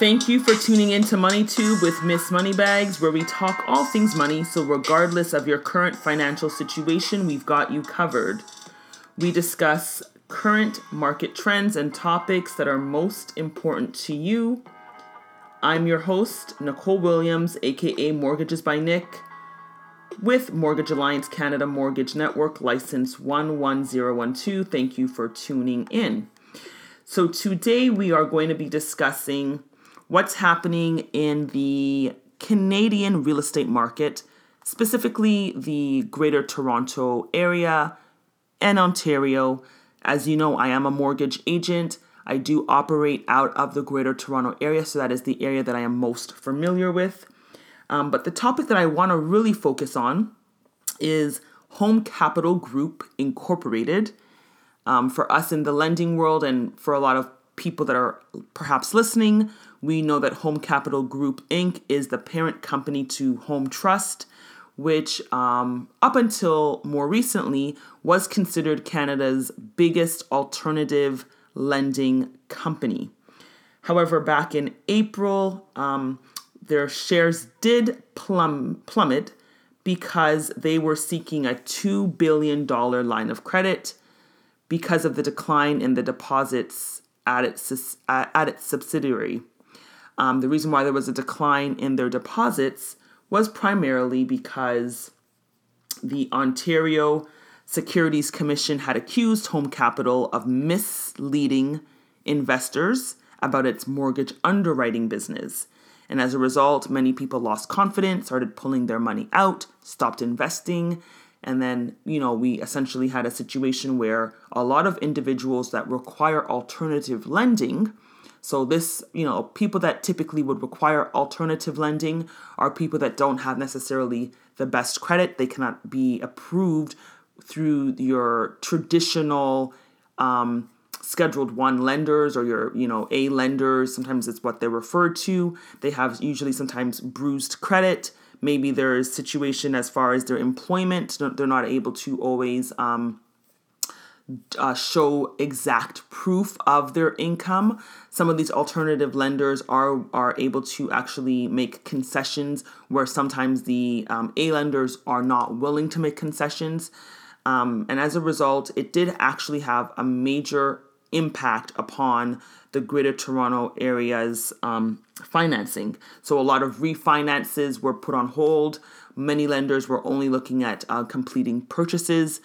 Thank you for tuning in to MoneyTube with Miss Moneybags, where we talk all things money. So, regardless of your current financial situation, we've got you covered. We discuss current market trends and topics that are most important to you. I'm your host, Nicole Williams, aka Mortgages by Nick, with Mortgage Alliance Canada Mortgage Network, license 11012. Thank you for tuning in. So, today we are going to be discussing what's happening in the Canadian real estate market, specifically the Greater Toronto area and Ontario. As you know, I am a mortgage agent. I do operate out of the Greater Toronto area, so that is the area that I am most familiar with. Um, but the topic that I want to really focus on is Home Capital Group Incorporated. Um, for us in the lending world, and for a lot of people that are perhaps listening, we know that Home Capital Group Inc. is the parent company to Home Trust, which um, up until more recently was considered Canada's biggest alternative lending company. However, back in April, um, their shares did plum- plummet because they were seeking a $2 billion line of credit because of the decline in the deposits at its, at its subsidiary. Um, the reason why there was a decline in their deposits was primarily because the Ontario Securities Commission had accused Home Capital of misleading investors about its mortgage underwriting business. And as a result, many people lost confidence, started pulling their money out, stopped investing. And then, you know, we essentially had a situation where a lot of individuals that require alternative lending so this, you know, people that typically would require alternative lending are people that don't have necessarily the best credit. They cannot be approved through your traditional um, scheduled one lenders or your you know a lenders. Sometimes it's what they're referred to. They have usually sometimes bruised credit. Maybe there's situation as far as their employment they're not able to always um, uh, show exact proof of their income. Some of these alternative lenders are are able to actually make concessions where sometimes the um, A lenders are not willing to make concessions. Um, and as a result, it did actually have a major impact upon the Greater Toronto area's um, financing. So a lot of refinances were put on hold. Many lenders were only looking at uh, completing purchases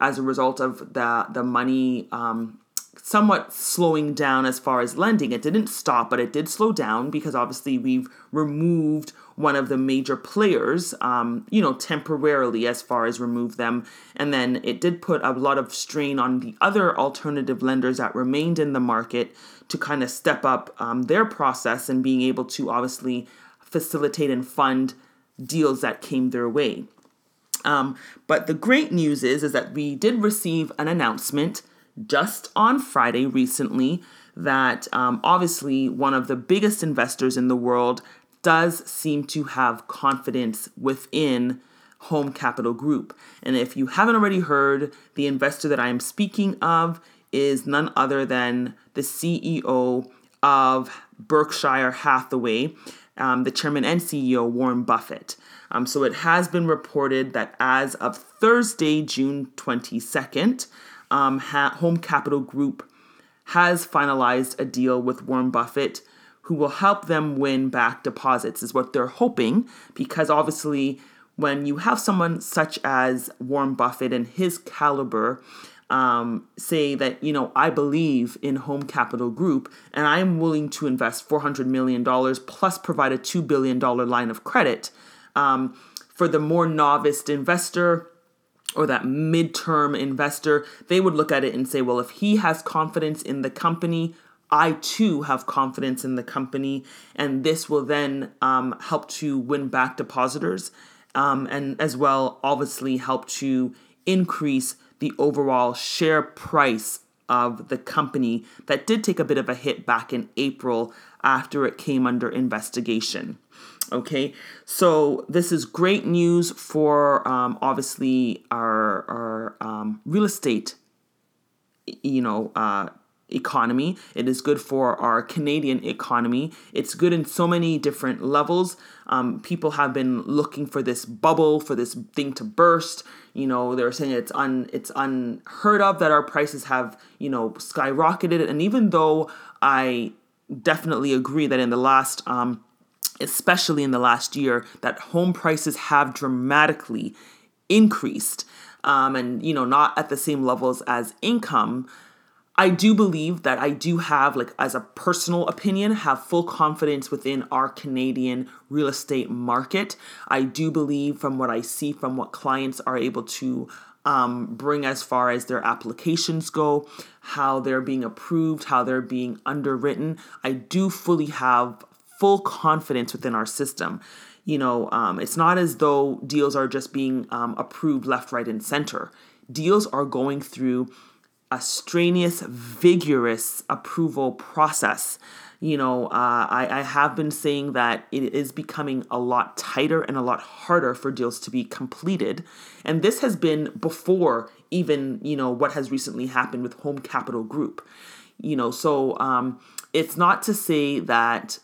as a result of the the money um, somewhat slowing down as far as lending. It didn't stop, but it did slow down because obviously we've removed one of the major players, um, you know, temporarily as far as remove them. And then it did put a lot of strain on the other alternative lenders that remained in the market to kind of step up um, their process and being able to obviously facilitate and fund deals that came their way. Um, but the great news is, is that we did receive an announcement just on Friday recently that um, obviously one of the biggest investors in the world does seem to have confidence within Home Capital Group. And if you haven't already heard, the investor that I am speaking of is none other than the CEO of Berkshire Hathaway, um, the chairman and CEO, Warren Buffett. Um, so it has been reported that as of Thursday, June 22nd, um, ha- Home Capital Group has finalized a deal with Warren Buffett who will help them win back deposits, is what they're hoping, because obviously, when you have someone such as Warren Buffett and his caliber, um, say that, you know, I believe in Home Capital Group and I'm willing to invest $400 million plus provide a $2 billion line of credit um, for the more novice investor or that midterm investor, they would look at it and say, well, if he has confidence in the company, I too have confidence in the company, and this will then um, help to win back depositors um, and as well, obviously, help to increase the overall share price of the company that did take a bit of a hit back in April after it came under investigation. Okay, so this is great news for um, obviously our our um, real estate, you know, uh, economy. It is good for our Canadian economy. It's good in so many different levels. Um, people have been looking for this bubble, for this thing to burst. You know, they're saying it's un it's unheard of that our prices have you know skyrocketed. And even though I definitely agree that in the last um, especially in the last year that home prices have dramatically increased um, and you know not at the same levels as income I do believe that I do have, like, as a personal opinion, have full confidence within our Canadian real estate market. I do believe, from what I see, from what clients are able to um, bring as far as their applications go, how they're being approved, how they're being underwritten, I do fully have full confidence within our system. You know, um, it's not as though deals are just being um, approved left, right, and center. Deals are going through a strenuous, vigorous approval process. You know, uh, I, I have been saying that it is becoming a lot tighter and a lot harder for deals to be completed. And this has been before even, you know, what has recently happened with Home Capital Group. You know, so um, it's not to say that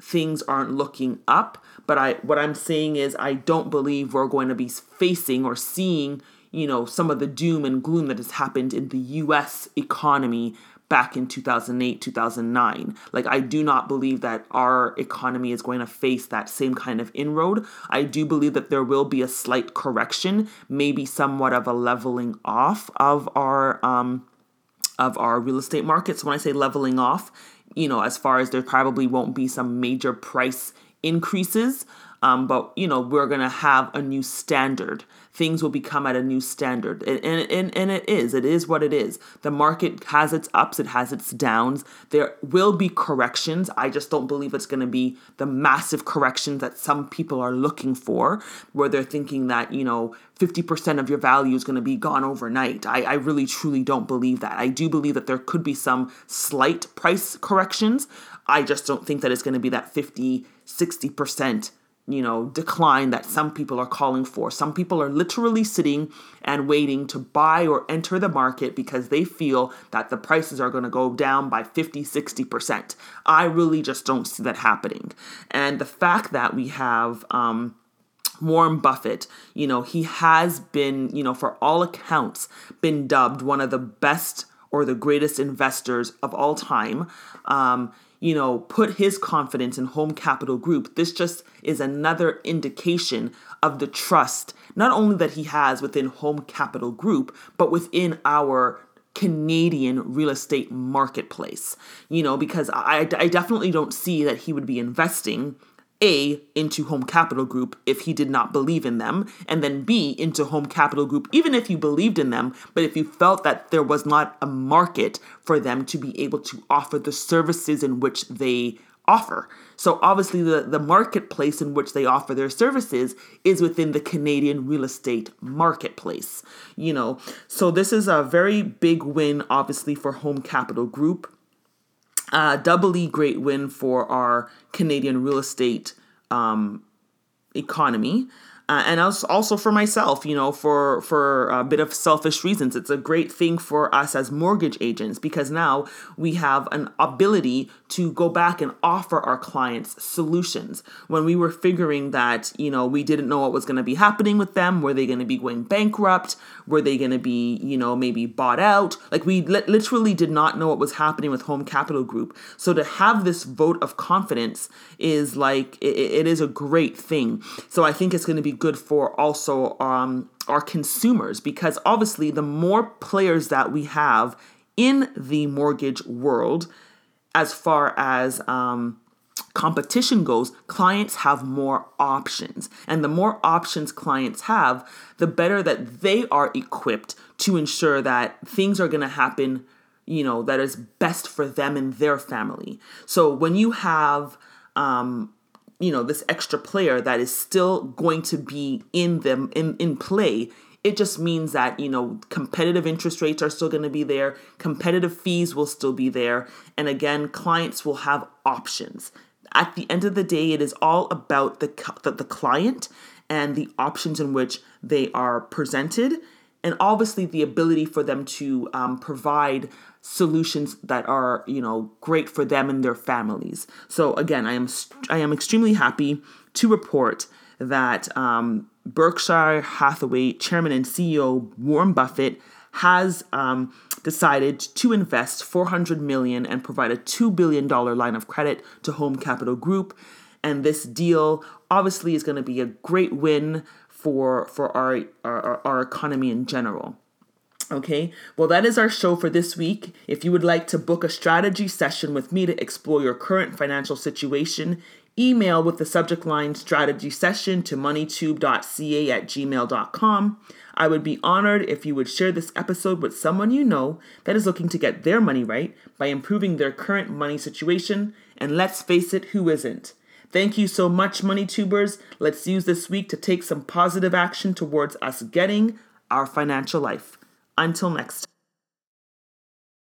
things aren't looking up, but I what I'm saying is I don't believe we're going to be facing or seeing you know, some of the doom and gloom that has happened in the US economy back in 2008, 2009. Like, I do not believe that our economy is going to face that same kind of inroad. I do believe that there will be a slight correction, maybe somewhat of a leveling off of our, um, of our real estate markets. When I say leveling off, you know, as far as there probably won't be some major price increases, um, but you know, we're gonna have a new standard things will become at a new standard. And, and, and, and it is, it is what it is. The market has its ups, it has its downs. There will be corrections. I just don't believe it's going to be the massive corrections that some people are looking for, where they're thinking that, you know, 50% of your value is going to be gone overnight. I, I really truly don't believe that. I do believe that there could be some slight price corrections. I just don't think that it's going to be that 50, 60% you know, decline that some people are calling for. Some people are literally sitting and waiting to buy or enter the market because they feel that the prices are going to go down by 50, 60%. I really just don't see that happening. And the fact that we have, um, Warren Buffett, you know, he has been, you know, for all accounts, been dubbed one of the best or the greatest investors of all time. Um, you know, put his confidence in Home Capital Group, this just is another indication of the trust, not only that he has within Home Capital Group, but within our Canadian real estate marketplace. You know, because I, I definitely don't see that he would be investing a, into Home Capital Group if he did not believe in them, and then B, into Home Capital Group even if you believed in them, but if you felt that there was not a market for them to be able to offer the services in which they offer. So obviously the, the marketplace in which they offer their services is within the Canadian real estate marketplace. You know, so this is a very big win obviously for Home Capital Group uh, doubly great win for our Canadian real estate um, economy uh, and also for myself, you know, for for a bit of selfish reasons. It's a great thing for us as mortgage agents because now we have an ability to go back and offer our clients solutions. When we were figuring that, you know, we didn't know what was going to be happening with them, were they going to be going bankrupt? Were they going to be, you know, maybe bought out? Like we li- literally did not know what was happening with Home Capital Group. So to have this vote of confidence is like it, it is a great thing. So I think it's going to be good for also um, our consumers because obviously the more players that we have in the mortgage world, as far as um, competition goes, clients have more options. And the more options clients have, the better that they are equipped to ensure that things are going to happen, you know, that is best for them and their family. So when you have um, you know this extra player that is still going to be in them in, in play. It just means that you know competitive interest rates are still going to be there. Competitive fees will still be there. And again clients will have options. At the end of the day it is all about the the, the client and the options in which they are presented and obviously the ability for them to um, provide solutions that are you know great for them and their families. So again, I am I am extremely happy to report that um, Berkshire Hathaway chairman and CEO Warren Buffett has um, decided to invest 400 million and provide a 2 billion dollar line of credit to Home Capital Group and this deal obviously is going to be a great win for for our, our our economy in general. Okay, well, that is our show for this week. If you would like to book a strategy session with me to explore your current financial situation, email with the subject line strategy session to moneytube.ca at gmail.com. I would be honored if you would share this episode with someone you know that is looking to get their money right by improving their current money situation. And let's face it, who isn't? Thank you so much, Money Tubers. Let's use this week to take some positive action towards us getting our financial life. Until next time.